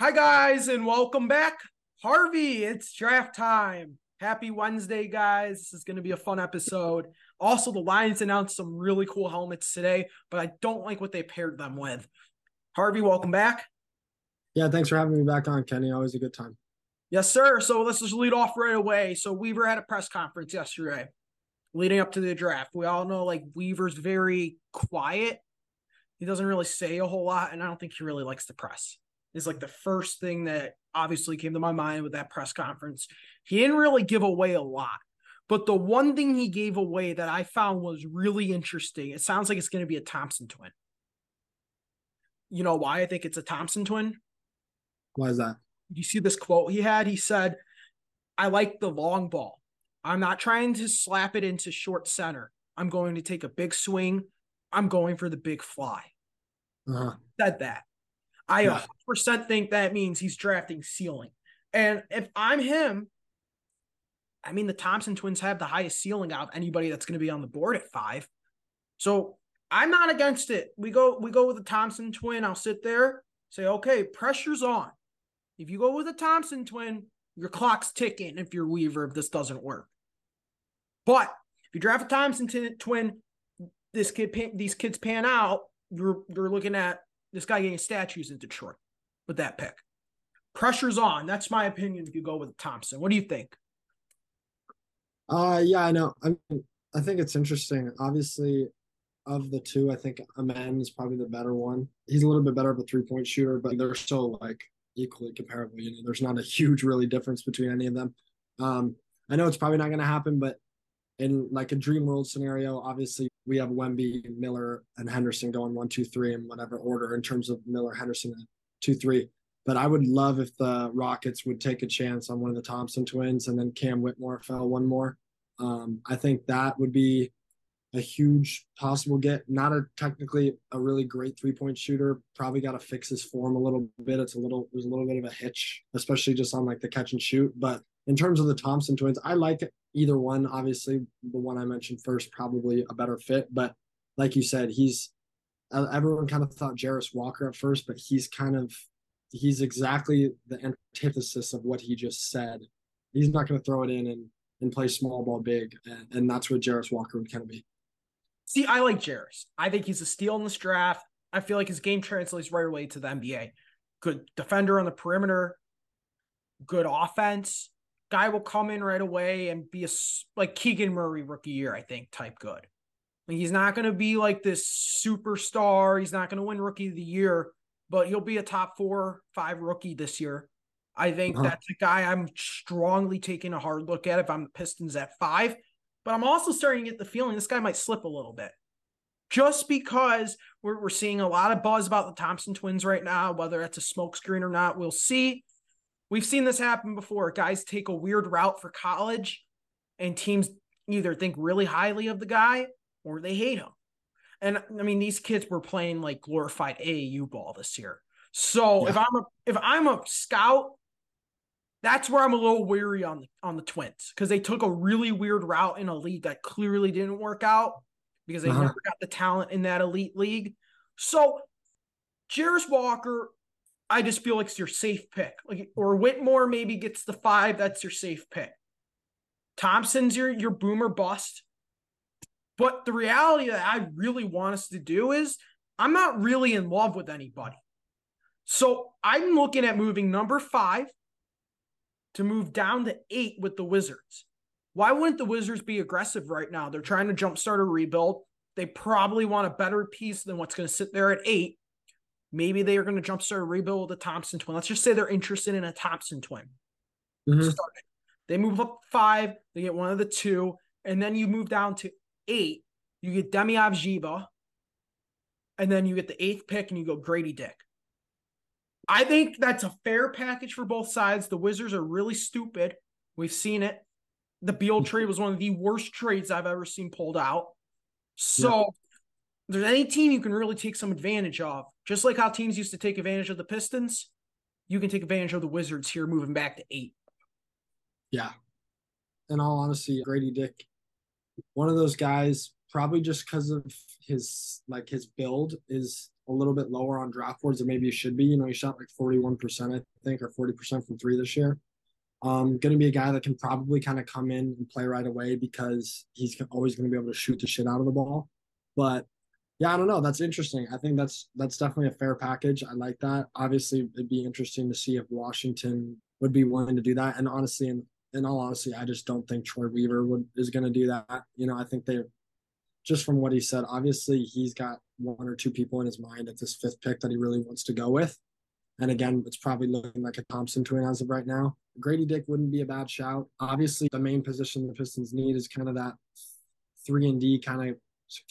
Hi, guys, and welcome back. Harvey, it's draft time. Happy Wednesday, guys. This is going to be a fun episode. Also, the Lions announced some really cool helmets today, but I don't like what they paired them with. Harvey, welcome back. Yeah, thanks for having me back on, Kenny. Always a good time. Yes, sir. So let's just lead off right away. So Weaver had a press conference yesterday leading up to the draft. We all know like Weaver's very quiet. He doesn't really say a whole lot, and I don't think he really likes the press is like the first thing that obviously came to my mind with that press conference. He didn't really give away a lot. But the one thing he gave away that I found was really interesting, it sounds like it's going to be a Thompson twin. You know why I think it's a Thompson twin? Why is that? You see this quote he had? He said, I like the long ball. I'm not trying to slap it into short center. I'm going to take a big swing. I'm going for the big fly. Uh-huh. Said that. I yeah. 100% think that means he's drafting ceiling. And if I'm him, I mean, the Thompson twins have the highest ceiling out of anybody that's going to be on the board at five. So I'm not against it. We go, we go with the Thompson twin. I'll sit there, say, okay, pressure's on. If you go with a Thompson twin, your clock's ticking if you're Weaver if this doesn't work. But if you draft a Thompson t- twin, this kid, these kids pan out. You're you're looking at this guy getting statues in Detroit with that pick. Pressure's on. That's my opinion. If you go with Thompson, what do you think? Uh, yeah, I know. I mean, I think it's interesting. Obviously, of the two, I think Amen is probably the better one. He's a little bit better of a three point shooter, but they're still like equally comparable. You know, there's not a huge really difference between any of them. Um, I know it's probably not going to happen, but in like a dream world scenario, obviously we have Wemby, Miller, and Henderson going one, two, three in whatever order in terms of Miller, Henderson, two, three. But I would love if the Rockets would take a chance on one of the Thompson twins and then Cam Whitmore fell one more. Um, I think that would be a huge possible get. Not a technically a really great three point shooter. Probably got to fix his form a little bit. It's a little there's a little bit of a hitch, especially just on like the catch and shoot. But in terms of the Thompson twins, I like either one. Obviously, the one I mentioned first probably a better fit, but like you said, he's everyone kind of thought Jarace Walker at first, but he's kind of he's exactly the antithesis of what he just said. He's not going to throw it in and and play small ball big, and, and that's what Jarace Walker would kind of be. See, I like Jarace. I think he's a steal in this draft. I feel like his game translates right away to the NBA. Good defender on the perimeter, good offense guy will come in right away and be a like Keegan Murray rookie year, I think, type good. Like he's not going to be like this superstar. He's not going to win rookie of the year, but he'll be a top four, five rookie this year. I think uh-huh. that's a guy I'm strongly taking a hard look at if I'm the Pistons at five. But I'm also starting to get the feeling this guy might slip a little bit. Just because we're, we're seeing a lot of buzz about the Thompson twins right now, whether that's a smokescreen or not, we'll see. We've seen this happen before. Guys take a weird route for college, and teams either think really highly of the guy or they hate him. And I mean, these kids were playing like glorified AAU ball this year. So yeah. if I'm a if I'm a scout, that's where I'm a little weary on the on the Twins because they took a really weird route in a league that clearly didn't work out because they uh-huh. never got the talent in that elite league. So Jarace Walker I just feel like it's your safe pick. Like or Whitmore maybe gets the five. That's your safe pick. Thompson's your your boomer bust. But the reality that I really want us to do is I'm not really in love with anybody. So I'm looking at moving number five to move down to eight with the Wizards. Why wouldn't the Wizards be aggressive right now? They're trying to jumpstart a rebuild. They probably want a better piece than what's going to sit there at eight. Maybe they are going to jumpstart a rebuild with a Thompson twin. Let's just say they're interested in a Thompson twin. Mm-hmm. They move up five, they get one of the two, and then you move down to eight. You get Deni Avdija, and then you get the eighth pick and you go Grady Dick. I think that's a fair package for both sides. The Wizards are really stupid. We've seen it. The Beal trade was one of the worst trades I've ever seen pulled out. So there's any team you can really take some advantage of, just like how teams used to take advantage of the Pistons, you can take advantage of the Wizards here moving back to eight. Yeah. In all honesty, Grady Dick, one of those guys, probably just because of his like his build, is a little bit lower on draft boards than maybe he should be. You know, he shot like 41%, I think, or 40% from three this year. Um, going to be a guy that can probably kind of come in and play right away because he's always going to be able to shoot the shit out of the ball. But yeah, I don't know. That's interesting. I think that's that's definitely a fair package. I like that. Obviously, it'd be interesting to see if Washington would be willing to do that. And honestly, in in all honesty, I just don't think Troy Weaver would is going to do that. You know, I think they just from what he said, obviously he's got one or two people in his mind at this fifth pick that he really wants to go with. And again, it's probably looking like a Thompson twin as of right now. Grady Dick wouldn't be a bad shout. Obviously, the main position the Pistons need is kind of that three and D kind of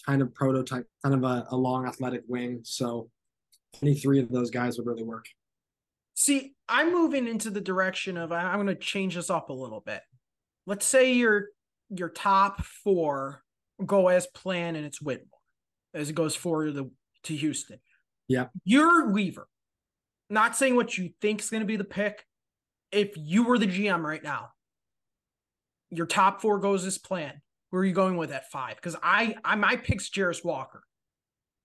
kind of prototype, kind of a, a long athletic wing. So any three of those guys would really work. See, I'm moving into the direction of I'm going to change this up a little bit. Let's say your your top four go as planned and it's Whitmore as it goes forward to, to Houston. Yeah. You're Weaver. Not saying what you think is going to be the pick. If you were the GM right now, your top four goes as planned. Where are you going with at five? Because I, I my pick's Jarace Walker.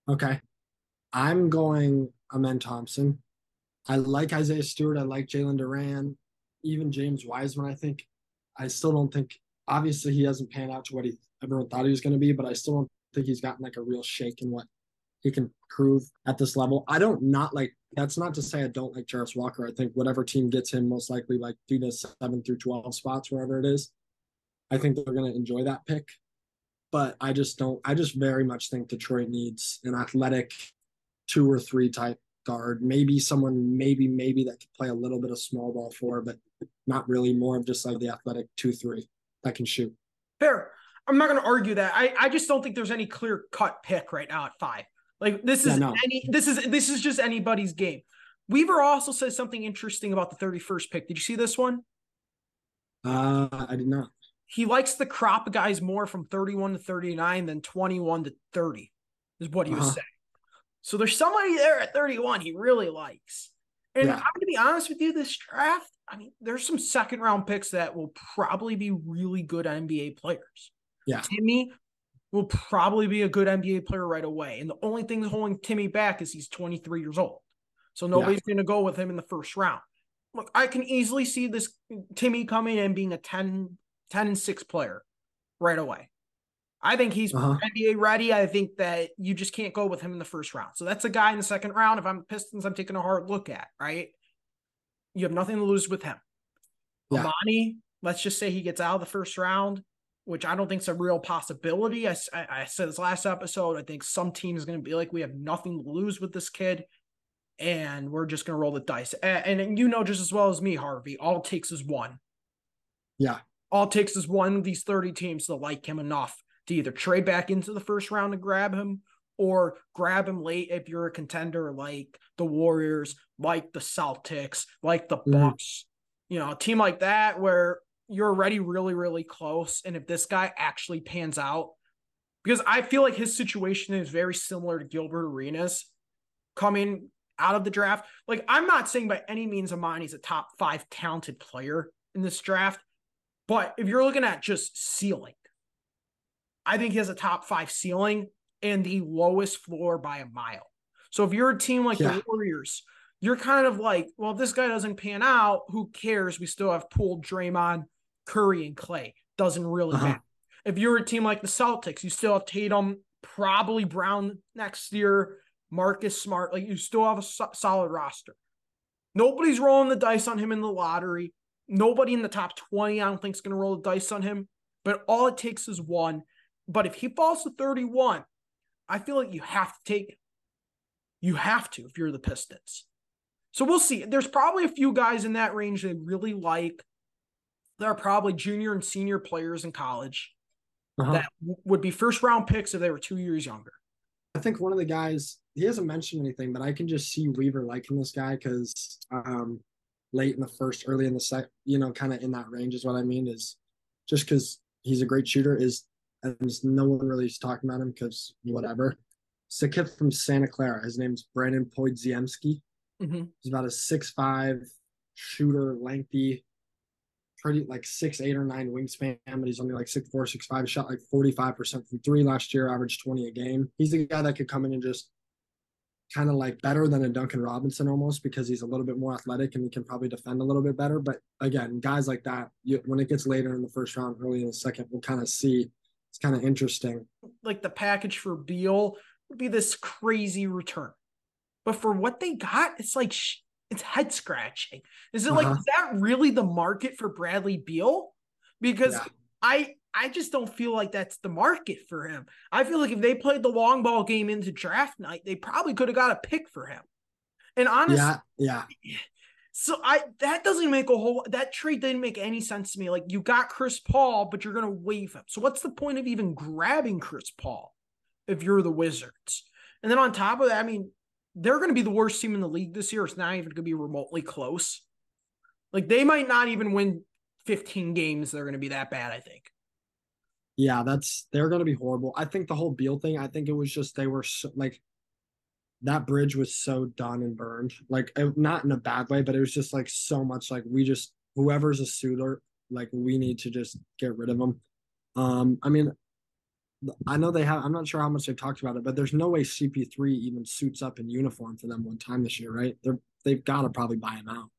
Okay. I'm going Amen Thompson. I like Isaiah Stewart. I like Jalen Duren. Even James Wiseman, I think. I still don't think obviously he hasn't panned out to what he everyone thought he was going to be, but I still don't think he's gotten like a real shake in what he can prove at this level. I don't not like that's not to say I don't like Jarace Walker. I think whatever team gets him most likely like through the seven through twelve spots, wherever it is, I think they're gonna enjoy that pick. But I just don't I just very much think Detroit needs an athletic two or three type guard. Maybe someone maybe maybe that could play a little bit of small ball for, but not really more of just like the athletic two three that can shoot. Fair. I'm not going to argue that. I, I just don't think there's any clear cut pick right now at five. Like this is yeah, no. any this is this is just anybody's game. Weaver also says something interesting about the 31st pick. Did you see this one? Uh, I did not. He likes the crop guys more from 31 to 39 than 21 to 30, is what he uh-huh. was saying. So there's somebody there at 31 he really likes. And yeah. I'm going to be honest with you, this draft, I mean, there's some second round picks that will probably be really good NBA players. Yeah. Timmy will probably be a good NBA player right away. And the only thing holding Timmy back is he's 23 years old. So nobody's yeah. going to go with him in the first round. Look, I can easily see this Timmy coming and being a 10, 10 and 6 player right away. I think he's uh-huh. NBA ready. I think that you just can't go with him in the first round. So that's a guy in the second round. If I'm Pistons, I'm taking a hard look at, right? You have nothing to lose with him. Yeah. Amani, let's just say he gets out of the first round which I don't think is a real possibility. I, I said this last episode. I think some team is going to be like, we have nothing to lose with this kid, and we're just going to roll the dice. And, and, you know just as well as me, Harvey, all it takes is one. Yeah. All it takes is one of these 30 teams to like him enough to either trade back into the first round and grab him or grab him late if you're a contender like the Warriors, like the Celtics, like the mm-hmm. Bucks. Mm. You know, a team like that where you're already really, really close. And if this guy actually pans out, because I feel like his situation is very similar to Gilbert Arenas coming out of the draft. Like, I'm not saying by any means of mine he's a top five talented player in this draft, but if you're looking at just ceiling, I think he has a top five ceiling and the lowest floor by a mile. So if you're a team like yeah. the Warriors, you're kind of like, well, if this guy doesn't pan out, who cares? We still have pulled Draymond, Curry and Clay. Doesn't really uh-huh. matter. If you're a team like the Celtics, you still have Tatum, probably Brown next year, Marcus Smart. Like you still have a so- solid roster. Nobody's rolling the dice on him in the lottery. Nobody in the top 20, I don't think, is going to roll the dice on him. But all it takes is one. But if he falls to 31, I feel like you have to take it. You have to if you're the Pistons. So we'll see. There's probably a few guys in that range they really like there are probably junior and senior players in college uh-huh. that w- would be first round picks if they were two years younger. I think one of the guys he hasn't mentioned anything, but I can just see Weaver liking this guy because um, late in the first, early in the second, you know, kind of in that range is what I mean. Is just because he's a great shooter is and no one really is talking about him because whatever. It's a kid from Santa Clara. His name's Brandon Podziemski. Mm-hmm. He's about a six five shooter, lengthy, pretty like six, eight or nine wingspan, but he's only like six four, six five. Shot like 45% from three last year, averaged 20 a game. He's the guy that could come in and just kind of like better than a Duncan Robinson almost because he's a little bit more athletic and he can probably defend a little bit better. But again, guys like that, you, when it gets later in the first round, early in the second, we'll kind of see. It's kind of interesting. Like the package for Beal would be this crazy return, but for what they got, it's like it's head scratching. Is it uh-huh. like is that really the market for Bradley Beal? Because yeah. I I just don't feel like that's the market for him. I feel like if they played the long ball game into draft night, they probably could have got a pick for him. And honestly, yeah, yeah. So I that doesn't make a whole that trade didn't make any sense to me. Like you got Chris Paul, but you're gonna waive him. So what's the point of even grabbing Chris Paul if you're the Wizards? And then on top of that, I mean, they're gonna be the worst team in the league this year. It's not even gonna be remotely close. Like they might not even win 15 games. They're gonna be that bad, I think. Yeah, that's they're going to be horrible. I think the whole Beal thing. I think it was just they were so, like that bridge was so done and burned. Like not in a bad way, but it was just like so much. Like we just whoever's a suitor, like we need to just get rid of them. Um, I mean, I know they have. I'm not sure how much they've talked about it, but there's no way CP3 even suits up in uniform for them one time this year, right? They're they've got to probably buy him out.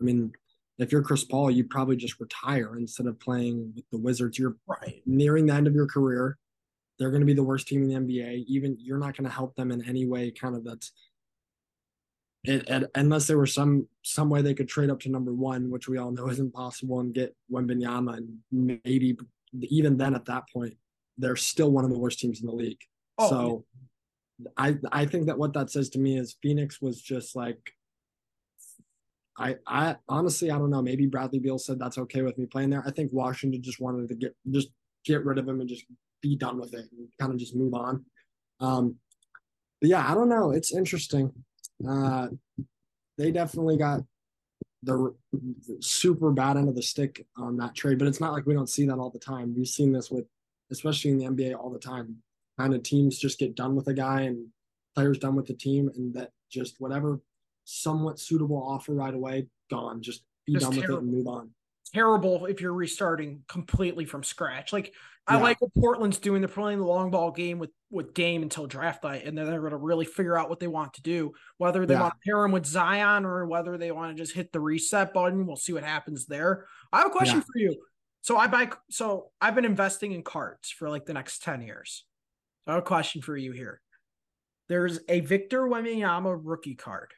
I mean, if you're Chris Paul, you'd probably just retire instead of playing with the Wizards. You're right. nearing the end of your career. They're going to be the worst team in the NBA. Even you're not going to help them in any way. Kind of that's it, it, unless there was some some way they could trade up to number one, which we all know is impossible, and get Wembanyama, and maybe even then at that point, they're still one of the worst teams in the league. Oh, so, I I think that what that says to me is Phoenix was just like I, I honestly, I don't know. Maybe Bradley Beal said that's okay with me playing there. I think Washington just wanted to get just get rid of him and just be done with it and kind of just move on. Um, but yeah, I don't know. It's interesting. Uh, they definitely got the super bad end of the stick on that trade, but it's not like we don't see that all the time. We've seen this with, especially in the NBA, all the time. Kind of teams just get done with a guy and players done with the team, and that just whatever somewhat suitable offer right away, gone. Just be just done terrible. with it and move on. Terrible if you're restarting completely from scratch. Like I like what Portland's doing. They're playing the long ball game with with Dame until draft night, and then they're going to really figure out what they want to do. Whether they yeah. want to pair him with Zion or whether they want to just hit the reset button. We'll see what happens there. I have a question yeah. for you. So I buy. So I've been investing in cards for like the next ten years. So I have a question for you here. There's a Victor Wembanyama rookie card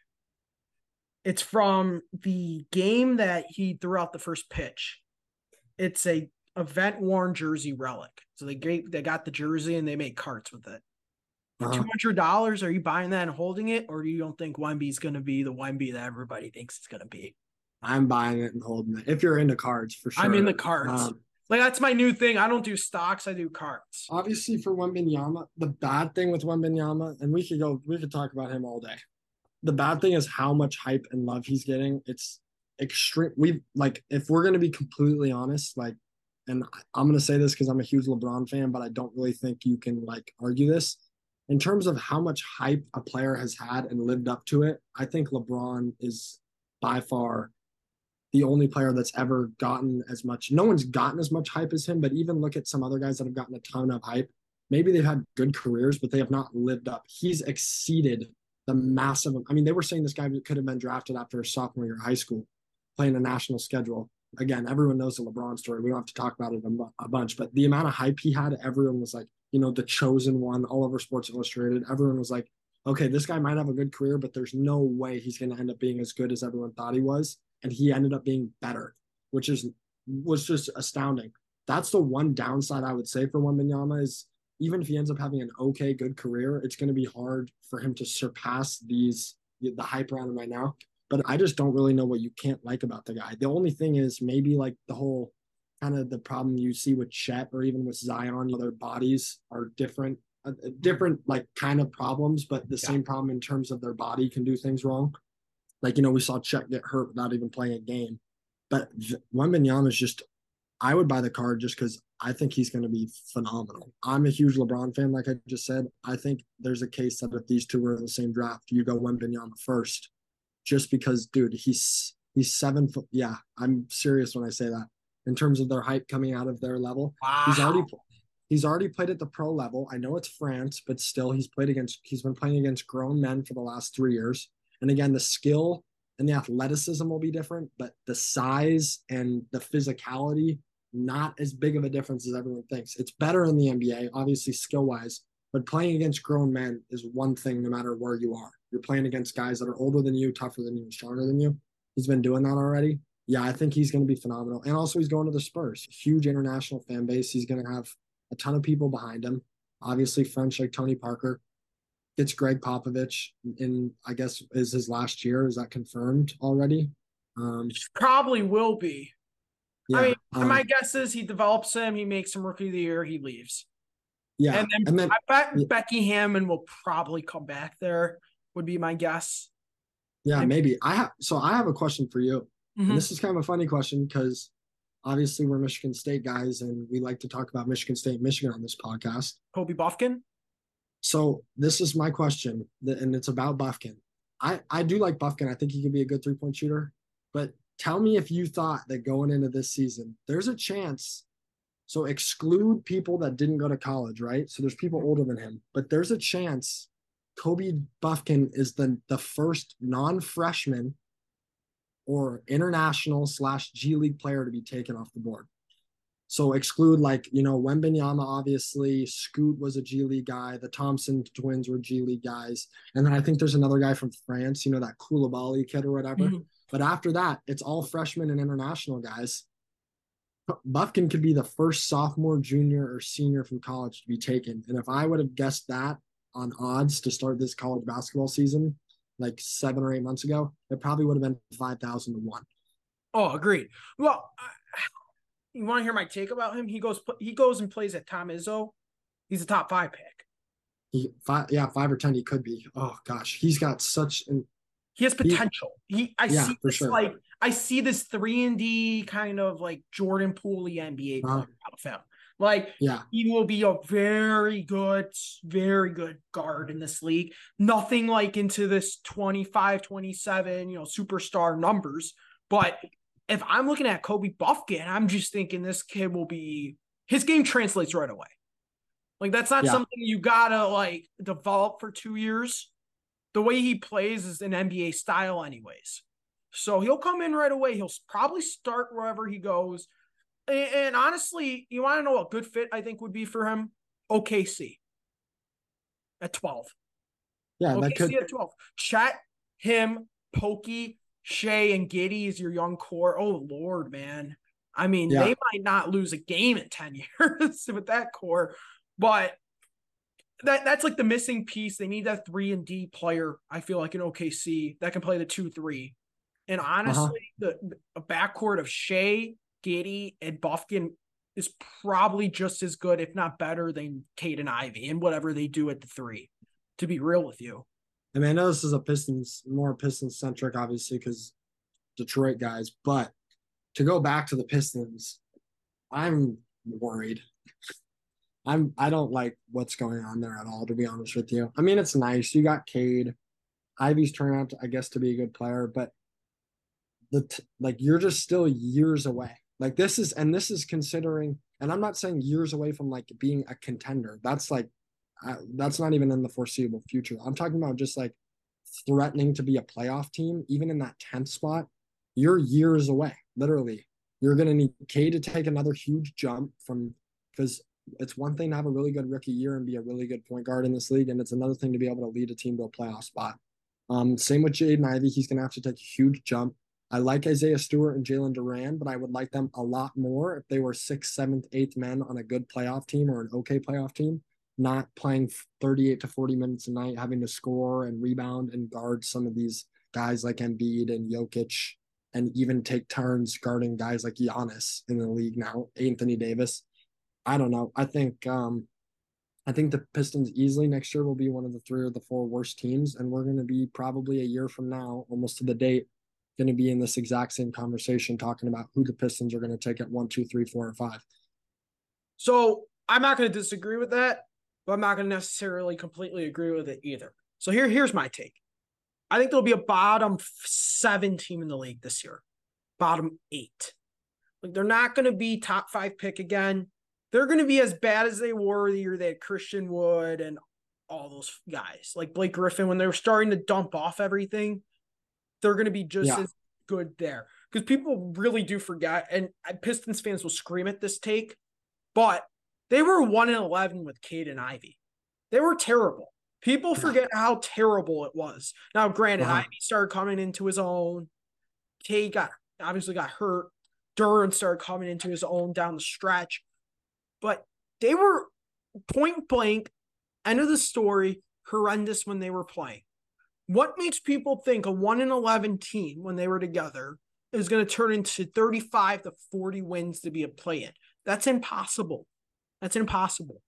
it's from the game that he threw out the first pitch. It's a event worn jersey relic. So they gave, they got the jersey and they made carts with it. For uh-huh. two hundred dollars, are you buying that and holding it, or do you don't think Wemby's going to be the Wemby that everybody thinks it's going to be? I'm buying it and holding it. If you're into cards, for sure. I'm in the cards. Um, like that's my new thing. I don't do stocks. I do cards. Obviously, for Wembanyama, the bad thing with Wembanyama, and we could go, we could talk about him all day the bad thing is how much hype and love he's getting. It's extreme. We like if we're gonna be completely honest, like, and I'm gonna say this because I'm a huge LeBron fan, but I don't really think you can like argue this. In terms of how much hype a player has had and lived up to it, I think LeBron is by far the only player that's ever gotten as much. No one's gotten as much hype as him, but even look at some other guys that have gotten a ton of hype. Maybe they've had good careers, but they have not lived up. He's exceeded the massive. I mean, they were saying this guy could have been drafted after his sophomore year of high school, playing a national schedule. Again, everyone knows the LeBron story. We don't have to talk about it a, bunch, but the amount of hype he had, everyone was like, you know, the chosen one, all over Sports Illustrated. Everyone was like, okay, this guy might have a good career, but there's no way he's going to end up being as good as everyone thought he was. And he ended up being better, which is was just astounding. That's the one downside I would say for Wembanyama is even if he ends up having an okay, good career, it's going to be hard for him to surpass these the hype around him right now. But I just don't really know what you can't like about the guy. The only thing is maybe like the whole kind of the problem you see with Chet or even with Zion, their bodies are different, uh, uh different like kind of problems, but the yeah. same problem in terms of their body can do things wrong. Like you know, we saw Chet get hurt without even playing a game. But Wembanyama is just I would buy the card just because I think he's going to be phenomenal. I'm a huge LeBron fan, like I just said. I think there's a case that if these two were in the same draft, you go Wembanyama first, just because, dude, he's he's seven foot. Yeah, I'm serious when I say that. In terms of their hype coming out of their level, wow. he's already He's already played at the pro level. I know it's France, but still, he's played against. He's been playing against grown men for the last three years. And again, the skill and the athleticism will be different, but the size and the physicality not as big of a difference as everyone thinks. It's better in the NBA, obviously skill wise, but playing against grown men is one thing no matter where you are. You're playing against guys that are older than you, tougher than you, stronger than you. He's been doing that already. Yeah, I think he's going to be phenomenal. And also, he's going to the Spurs, huge international fan base. He's going to have a ton of people behind him. Obviously, French like Tony Parker. It's Gregg Popovich in, I guess, is his last year. Is that confirmed already? Um, Probably will be. Yeah, I mean, um, my guess is he develops him, he makes him rookie of the year, he leaves. Yeah, and then, and then I bet yeah. Becky Hammon will probably come back. There would be my guess. Yeah, and, maybe. I have so I have a question for you. Mm-hmm. And this is kind of a funny question because obviously we're Michigan State guys, and we like to talk about Michigan State, Michigan on this podcast. Kobe Bufkin. So this is my question, and it's about Bufkin. I I do like Bufkin. I think he can be a good three point shooter, but tell me if you thought that going into this season, there's a chance. So exclude people that didn't go to college, right? So there's people older than him, but there's a chance Kobe Bufkin is the the first non-freshman or international slash G League player to be taken off the board. So exclude like, you know, Wembanyama, obviously, Scoot was a G League guy. The Thompson twins were G League guys. And then I think there's another guy from France, you know, that Coulibaly kid or whatever. Mm-hmm. But after that, it's all freshmen and international guys. Bufkin could be the first sophomore, junior, or senior from college to be taken. And if I would have guessed that on odds to start this college basketball season, like seven or eight months ago, it probably would have been 5,000 to one. Oh, agreed. Well, you want to hear my take about him? He goes, he goes and plays at Tom Izzo. He's a top five pick. He five, yeah, five or ten. He could be. Oh gosh, he's got such an he has potential. He, he I yeah, see this sure. like I see this three and D kind of like Jordan Pooley NBA uh-huh. player out of him. Like yeah. he will be a very good, very good guard in this league. Nothing like into this 25, 27, you know, superstar numbers. But if I'm looking at Kobe Bufkin, I'm just thinking this kid will be his game translates right away. Like that's not yeah. something you gotta like develop for two years the way he plays is an NBA style, anyways. So he'll come in right away. He'll probably start wherever he goes. And, and honestly, you want to know what good fit I think would be for him? OKC at 12. Yeah, OKC that could... at 12. Chet, him, Poku, Shai, and Giddey is your young core. Oh, Lord, man. I mean, yeah. they might not lose a game in 10 years with that core, but that that's like the missing piece. They need that three and D player. I feel like in OKC that can play the two three. And uh-huh. honestly, uh-huh. the a backcourt of Shai, Giddey, and Bufkin is probably just as good, if not better, than Jaden Ivey and whatever they do at the three. To be real with you. I mean, I know this is a Pistons more Pistons centric, obviously, because Detroit guys. But to go back to the Pistons, I'm worried. I'm I don't like what's going on there at all, to be honest with you. I mean, it's nice. You got Cade. Ivey's turned out, to, I guess, to be a good player, but the t- like you're just still years away. Like this is, and this is considering, and I'm not saying years away from like being a contender. That's like, uh, that's not even in the foreseeable future. I'm talking about just like threatening to be a playoff team, even in that 10th spot. You're years away, literally. You're to need K to take another huge jump from because it's one thing to have a really good rookie year and be a really good point guard in this league, and it's another thing to be able to lead a team to a playoff spot. Um, same with Jaden Ivey. He's going to have to take a huge jump. I like Isaiah Stewart and Jalen Duren, but I would like them a lot more if they were sixth, seventh, eighth men on a good playoff team or an okay playoff team, not playing 38 to 40 minutes a night, having to score and rebound and guard some of these guys like Embiid and Jokic, and even take turns guarding guys like Giannis in the league now, Anthony Davis. I don't know. I think um, I think the Pistons easily next year will be one of the three or the four worst teams, and we're going to be probably a year from now, almost to the date, going to be in this exact same conversation talking about who the Pistons are going to take at one, two, three, four, and five. So I'm not going to disagree with that, but I'm not going to necessarily completely agree with it either. So here, here's my take. I think there'll be a bottom seven team in the league this year, bottom eight. Like they're not going to be top five pick again they're going to be as bad as they were the year they had Christian Wood and all those guys like Blake Griffin when they were starting to dump off everything. They're going to be just yeah. as good there because people really do forget, and Pistons fans will scream at this take, but they were one in eleven with Cade and Ivey. They were terrible. People forget how terrible it was. Now, granted, wow. Ivey started coming into his own. Cade got obviously got hurt. Duren started coming into his own down the stretch, but they were point blank. End of the story. Horrendous when they were playing. What makes people think a one in eleven team when they were together is going to turn into 35 to 40 wins to be a play in. That's impossible. That's impossible.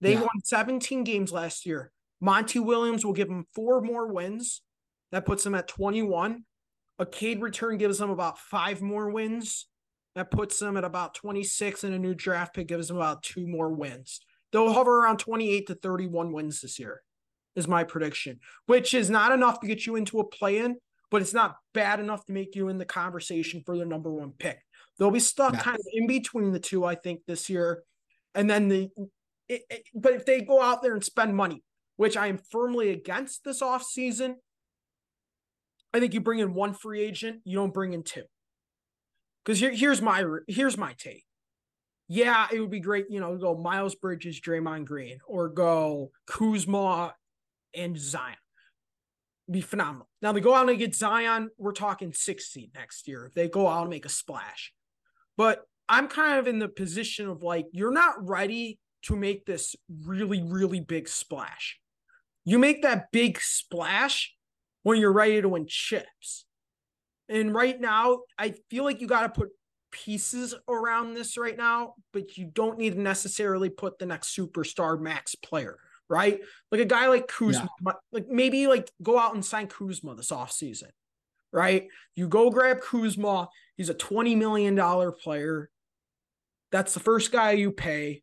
They yeah. won 17 games last year. Monty Williams will give them four more wins. That puts them at 21. A Cade return gives them about five more wins. That puts them at about 26, and a new draft pick gives them about two more wins. They'll hover around 28 to 31 wins this year, is my prediction, which is not enough to get you into a play in, but it's not bad enough to make you in the conversation for the number one pick. They'll be stuck kind of in between the two, I think, this year. And then the, it, it, but if they go out there and spend money, which I am firmly against this offseason, I think you bring in one free agent, you don't bring in two. Because here, here's my here's my take. Yeah, it would be great, you know, go Miles Bridges, Draymond Green, or go Kuzma and Zion be phenomenal. Now they go out and get Zion. We're talking six seed next year if they go out and make a splash. But I'm kind of in the position of like you're not ready to make this really really big splash. You make that big splash when you're ready to win chips. And right now, I feel like you got to put pieces around this right now, but you don't need to necessarily put the next superstar max player right? Like a guy like Kuzma, yeah. like maybe like go out and sign Kuzma this offseason, right? You go grab Kuzma, he's a $20 million player. That's the first guy you pay.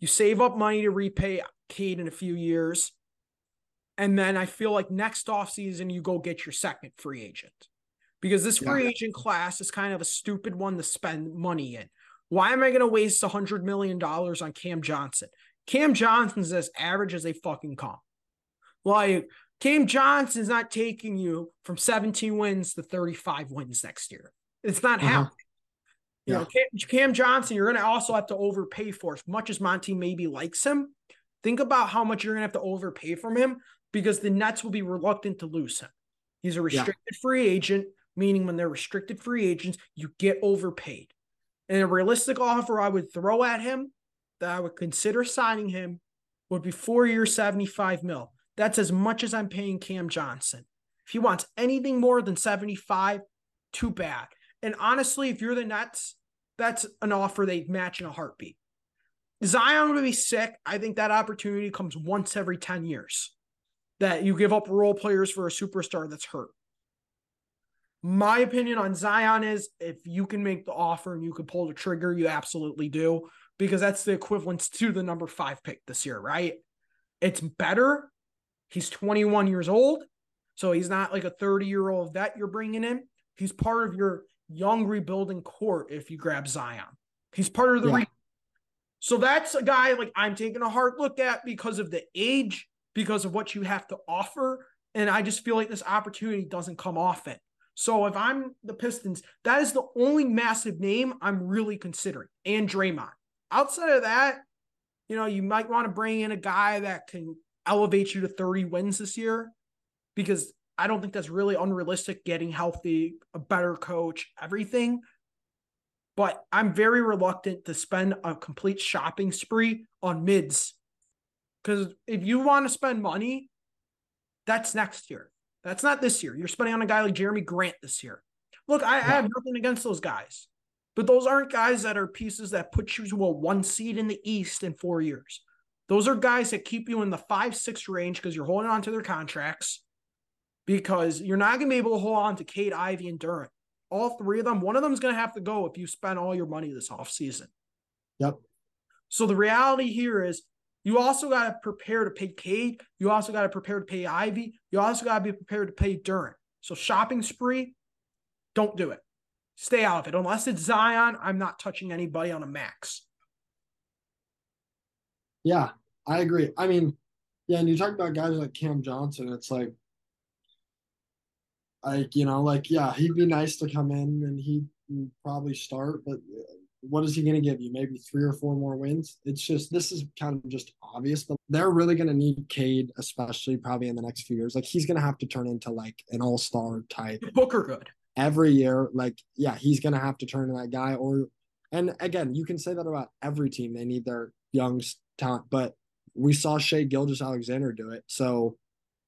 You save up money to repay Cade in a few years. And then I feel like next offseason, you go get your second free agent because this free yeah. agent class is kind of a stupid one to spend money in. Why am I going to waste $100 million on Cam Johnson? Cam Johnson's as average as they fucking come. Like Cam Johnson's not taking you from 17 wins to 35 wins next year. It's not uh-huh. happening. You yeah. know, Cam, Cam Johnson, you're going to also have to overpay for as much as Monty maybe likes him. Think about how much you're going to have to overpay from him because the Nets will be reluctant to lose him. He's a restricted yeah. free agent, meaning when they're restricted free agents, you get overpaid. And a realistic offer I would throw at him that I would consider signing him would be four years, 75 mil. That's as much as I'm paying Cam Johnson. If he wants anything more than 75, too bad. And honestly, if you're the Nets, that's an offer they'd match in a heartbeat. Zion would be sick. I think that opportunity comes once every 10 years that you give up role players for a superstar that's hurt. My opinion on Zion is if you can make the offer and you can pull the trigger, you absolutely do because that's the equivalent to the number five pick this year, right? It's better. He's 21 years old. So he's not like a 30 year old vet you're bringing in. He's part of your young rebuilding court if you grab Zion. He's part of the. Yeah. Re- so that's a guy like I'm taking a hard look at because of the age, because of what you have to offer. And I just feel like this opportunity doesn't come often. So if I'm the Pistons, that is the only massive name I'm really considering, and Draymond. Outside of that, you know, you might want to bring in a guy that can elevate you to 30 wins this year because I don't think that's really unrealistic getting healthy, a better coach, everything. But I'm very reluctant to spend a complete shopping spree on mids. Because if you want to spend money, that's next year. That's not this year. You're spending on a guy like Jerami Grant this year. Look, I, I have nothing against those guys. But those aren't guys that are pieces that put you to a one seed in the East in four years. Those are guys that keep you in the five, six range because you're holding on to their contracts because you're not going to be able to hold on to Cade Ivey and Duren. All three of them, one of them is going to have to go if you spend all your money this offseason. Yep. So the reality here is you also got to prepare to pay Cade. You also got to prepare to pay Ivey. You also got to be prepared to pay Duren. So shopping spree, don't do it. Stay out of it. Unless it's Zion, I'm not touching anybody on a max. Yeah, I agree. I mean, yeah, and you talk about guys like Cam Johnson, it's like like, you know, like yeah, he'd be nice to come in and he'd probably start, but what is he going to give you? Maybe three or four more wins. It's just this is kind of just obvious, but they're really going to need Cade, especially probably in the next few years. Like he's going to have to turn into like an all star type. Booker good every year. Like yeah, he's going to have to turn to that guy. Or and again, you can say that about every team. They need their young talent, but we saw Shai Gilgeous-Alexander do it. So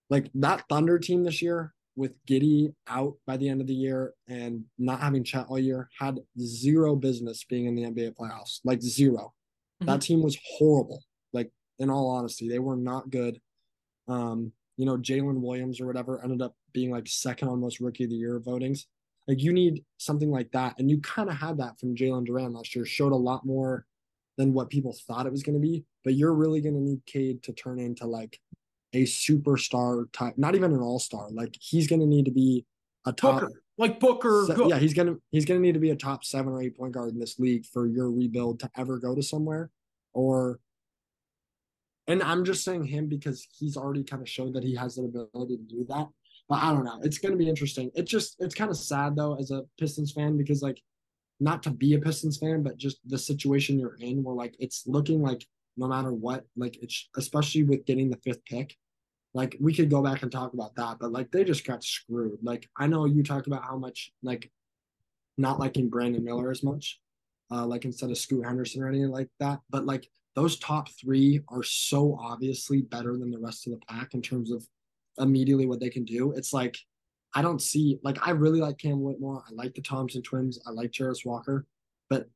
like that Thunder team this year, with Giddey out by the end of the year and not having Chet all year, had zero business being in the NBA playoffs. Like 0 mm-hmm. That team was horrible. Like in all honesty, they were not good. Um, you know, Jalen Williams or whatever ended up being like second on most rookie of the year votings. Like you need something like that. And you kind of had that from Jalen Duren last year, showed a lot more than what people thought it was going to be. But you're really going to need Cade to turn into like a superstar type, not even an all star. Like he's going to need to be a top, Booker. like Booker. Se- yeah, he's gonna he's gonna need to be a top seven or eight point guard in this league for your rebuild to ever go to somewhere. Or, and I'm just saying him because he's already kind of showed that he has the ability to do that. But I don't know. It's gonna be interesting. It's just it's kind of sad though as a Pistons fan because like not to be a Pistons fan, but just the situation you're in where like it's looking like no matter what, like it's especially with getting the fifth pick, like we could go back and talk about that, but like they just got screwed. Like I know you talked about how much like not liking Brandon Miller as much, uh, like instead of Scoot Henderson or anything like that. But like those top three are so obviously better than the rest of the pack in terms of immediately what they can do. It's like I don't see like I really like Cam Whitmore. I like the Thompson twins. I like Jarace Walker, but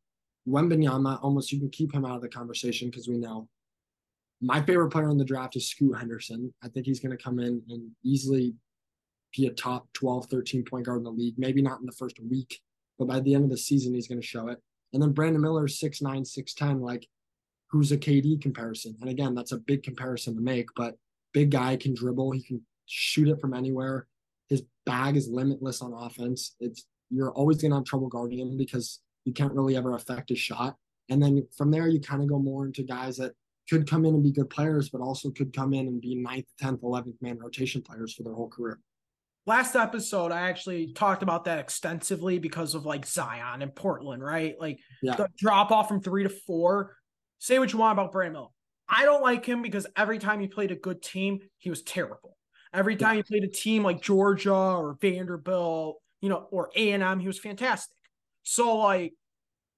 Wembanyama almost you can keep him out of the conversation because we know my favorite player in the draft is Scoot Henderson. I think he's going to come in and easily be a top 12, 13 point guard in the league. Maybe not in the first week, but by the end of the season, he's going to show it. And then Brandon Miller, 6'9, 6'10, like who's a KD comparison. And again, that's a big comparison to make, but big guy can dribble. He can shoot it from anywhere. His bag is limitless on offense. It's you're always going to have trouble guarding him because you can't really ever affect his shot. And then from there, you kind of go more into guys that could come in and be good players, but also could come in and be ninth, 10th, 11th man rotation players for their whole career. Last episode, I actually talked about that extensively because of like Zion and Portland, right? Like yeah. the drop off from three to four. Say what you want about Brandon Miller. I don't like him because every time he played a good team, he was terrible. Every time yeah. he played a team like Georgia or Vanderbilt, you know, or A and M, he was fantastic. So like,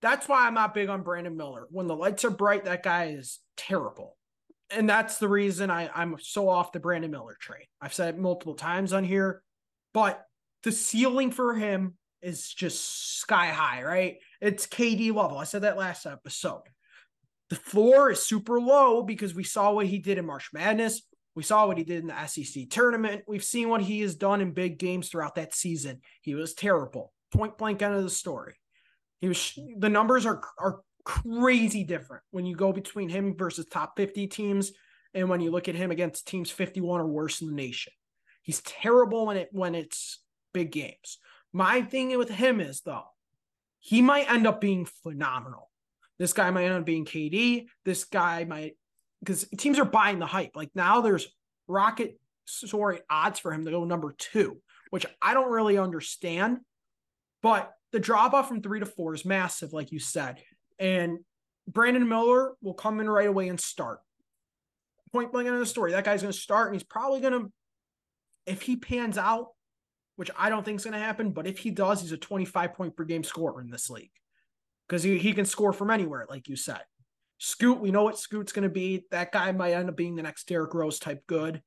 that's why I'm not big on Brandon Miller. When the lights are bright, that guy is terrible. And that's the reason I, I'm so off the Brandon Miller train. I've said it multiple times on here, but the ceiling for him is just sky high, right? It's KD level. I said that last episode. The floor is super low because we saw what he did in March Madness. We saw what he did in the SEC tournament. We've seen what he has done in big games throughout that season. He was terrible. Point blank end of the story. He was the numbers are are crazy different when you go between him versus top 50 teams and when you look at him against teams 51 or worse in the nation. He's terrible when it when it's big games. My thing with him is though, he might end up being phenomenal. This guy might end up being KD. This guy might because teams are buying the hype. Like now there's rocket sorry odds for him to go number two, which I don't really understand. But the drop off from three to four is massive, like you said. And Brandon Miller will come in right away and start. Point blank in the story. That guy's going to start, and he's probably going to, if he pans out, which I don't think is going to happen, but if he does, he's a 25 point per game scorer in this league because he, he can score from anywhere, like you said. Scoot, we know what Scoot's going to be. That guy might end up being the next Derrick Rose type good,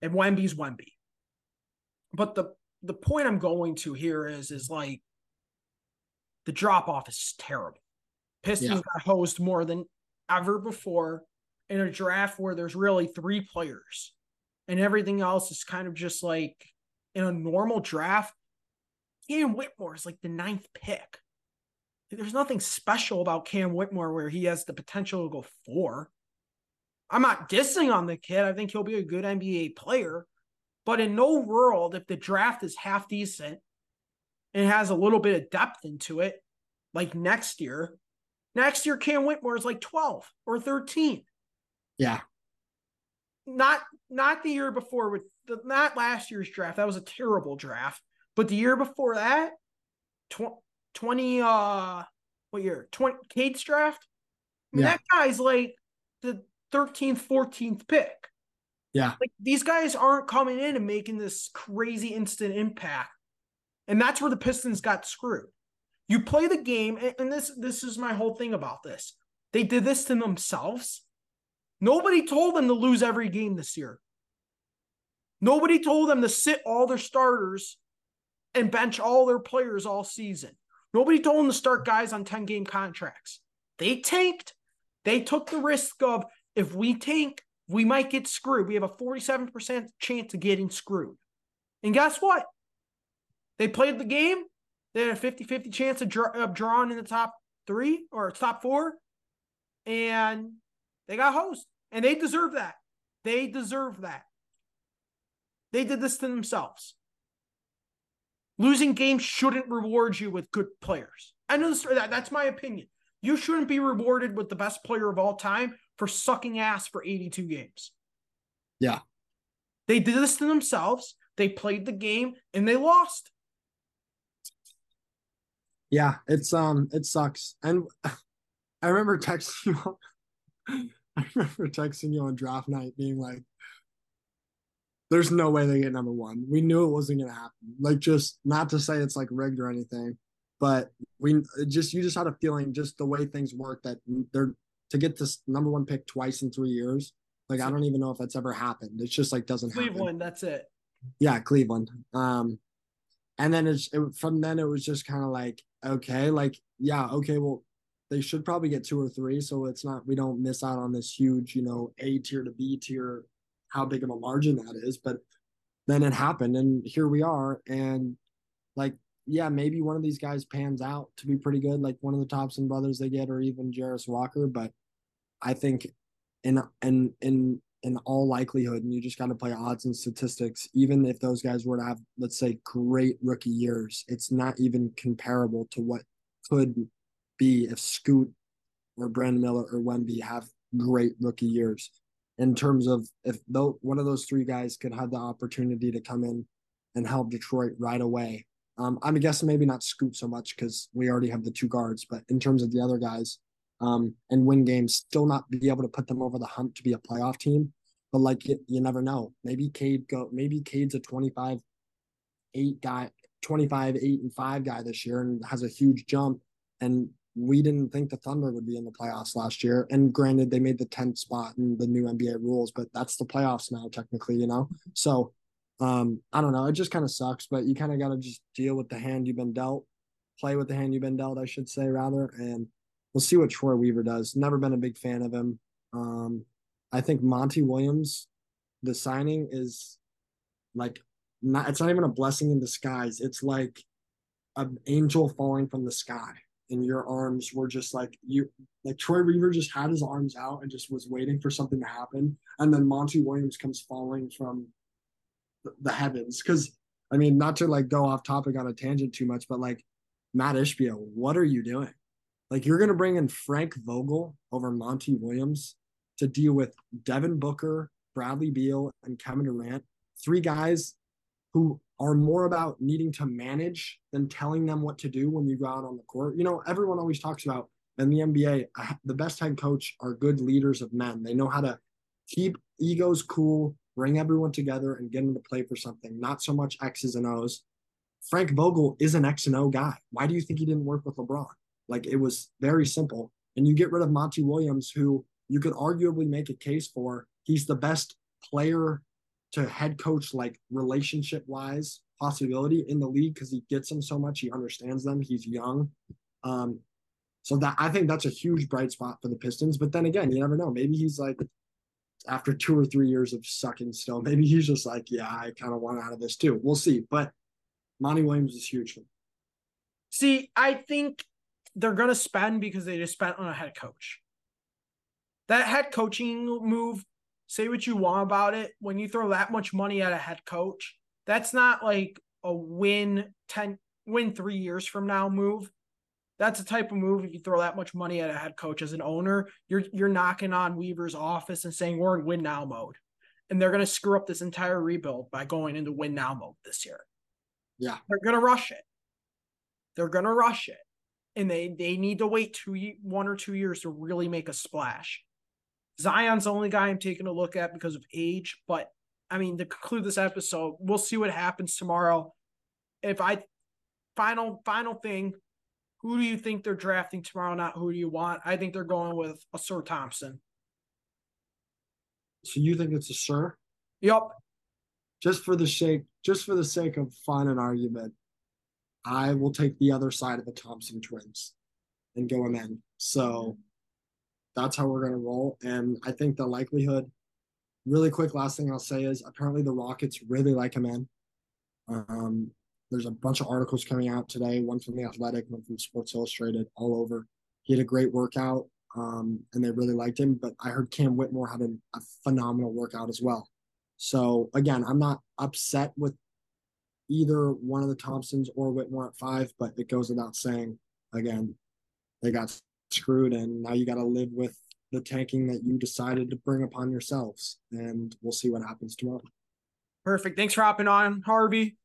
and Wemby's Wemby. But the the point I'm going to here is is like the drop off is terrible. Pistons yeah. got hosed more than ever before in a draft where there's really three players and everything else is kind of just like in a normal draft. Cam Whitmore is like the ninth pick. There's nothing special about Cam Whitmore where he has the potential to go four. I'm not dissing on the kid. I think he'll be a good NBA player. But in no world, if the draft is half decent and has a little bit of depth into it, like next year, Next year, Cam Whitmore is like 12 or 13. Yeah. Not not the year before with the, not last year's draft. That was a terrible draft. But the year before that, tw- 20 uh what year? 20 Cade's draft? I mean, Yeah. that guy's like the 13th, 14th pick. Yeah. Like these guys aren't coming in and making this crazy instant impact. And that's where the Pistons got screwed. You play the game, and, this this is my whole thing about this. They did this to themselves. Nobody told them to lose every game this year. Nobody told them to sit all their starters and bench all their players all season. Nobody told them to start guys on 10 game contracts. They tanked. They took the risk of if we tank, we might get screwed. We have a 47% chance of getting screwed. And guess what? They played the game. They had a 50 50 chance of, draw, of drawing in the top three or top four. And they got hosed. And they deserve that. They deserve that. They did this to themselves. Losing games shouldn't reward you with good players. I know this, that, that's my opinion. You shouldn't be rewarded with the best player of all time for sucking ass for 82 games. Yeah. They did this to themselves. They played the game and they lost. Yeah, it's um it sucks. And I remember texting you I remember texting you on draft night being like there's no way they get number one. We knew it wasn't gonna happen. Like just not to say it's like rigged or anything, but we just you just had a feeling just the way things work that they're to get this number one pick twice in three years. Like I don't even know if that's ever happened. It's just like doesn't happen. Cleveland, that's it. Yeah, Cleveland. Um, and then it's it, from then it was just kind of like okay, like yeah, okay, well, they should probably get two or three, so it's not we don't miss out on this huge, you know, A tier to B tier, how big of a margin that is. But then it happened, and here we are, and like yeah, maybe one of these guys pans out to be pretty good, like one of the Thompson brothers they get, or even Jarace Walker. But I think in in in in all likelihood, and you just got to play odds and statistics. Even if those guys were to have, let's say, great rookie years, it's not even comparable to what could be if Scoot or Brandon Miller or Wemby have great rookie years. In terms of if though one of those three guys could have the opportunity to come in and help Detroit right away. Um, I'm guessing maybe not Scoot so much because we already have the two guards, but in terms of the other guys, um, and win games, still not be able to put them over the hump to be a playoff team. But like you, you never know. Maybe Cade go. Maybe Cade's a 25, eight guy, 25, eight and five guy this year, and has a huge jump. And we didn't think the Thunder would be in the playoffs last year. And granted, they made the 10th spot in the new NBA rules, but that's the playoffs now, technically, you know. So um, I don't know. It just kind of sucks, but you kind of got to just deal with the hand you've been dealt, play with the hand you've been dealt, I should say, rather, and we'll see what Troy Weaver does. Never been a big fan of him. Um, I think Monty Williams, the signing is like not. It's not even a blessing in disguise. It's like an angel falling from the sky, and your arms were just like you. Like Troy Weaver just had his arms out and just was waiting for something to happen, and then Monty Williams comes falling from the, heavens. Because I mean, not to like go off topic on a tangent too much, but like Matt Ishbia, what are you doing? Like you're going to bring in Frank Vogel over Monty Williams to deal with Devin Booker, Bradley Beal, and Kevin Durant, three guys who are more about needing to manage than telling them what to do when you go out on the court. You know, everyone always talks about in the NBA, uh, the best head coach are good leaders of men. They know how to keep egos cool, bring everyone together, and get them to play for something, not so much X's and O's. Frank Vogel is an X and O guy. Why do you think he didn't work with LeBron? Like it was very simple. And you get rid of Monty Williams, who you could arguably make a case for. He's the best player to head coach, like relationship wise, possibility in the league because he gets them so much. He understands them. He's young. Um, so that I think that's a huge bright spot for the Pistons. But then again, you never know. Maybe he's like after two or three years of sucking still, maybe he's just like, yeah, I kind of want out of this too. We'll see. But Monty Williams is huge. See, I think they're going to spend because they just spent on a head coach. That head coaching move, say what you want about it, when you throw that much money at a head coach, that's not like a win 10 win 3 years from now move. That's a type of move. If you throw that much money at a head coach as an owner, you're you're knocking on Weaver's office and saying we're in win now mode, and they're going to screw up this entire rebuild by going into win now mode this year. Yeah, they're going to rush it. They're going to rush it, and they they need to wait two one or two years to really make a splash. Zion's the only guy I'm taking a look at because of age, but I mean to conclude this episode, we'll see what happens tomorrow. If I final final thing, who do you think they're drafting tomorrow? Not who do you want? I think they're going with Ausar Thompson. So you think it's Ausar? Yep. Just for the sake, just for the sake of fun and argument, I will take the other side of the Thompson twins and go Amen. So that's how we're gonna roll. And I think the likelihood, really quick, last thing I'll say is apparently the Rockets really like Amen. Um, there's a bunch of articles coming out today, one from the Athletic, one from Sports Illustrated, all over. He had a great workout, um, and they really liked him. But I heard Cam Whitmore had a, a phenomenal workout as well. So again, I'm not upset with either one of the Thompsons or Whitmore at five, but it goes without saying, again, they got screwed, and now you got to live with the tanking that you decided to bring upon yourselves. And we'll see what happens tomorrow. Perfect. Thanks for hopping on, Harvey.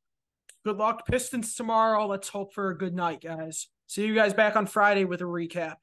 Good luck. Pistons tomorrow. Let's hope for a good night, guys. See you guys back on Friday with a recap.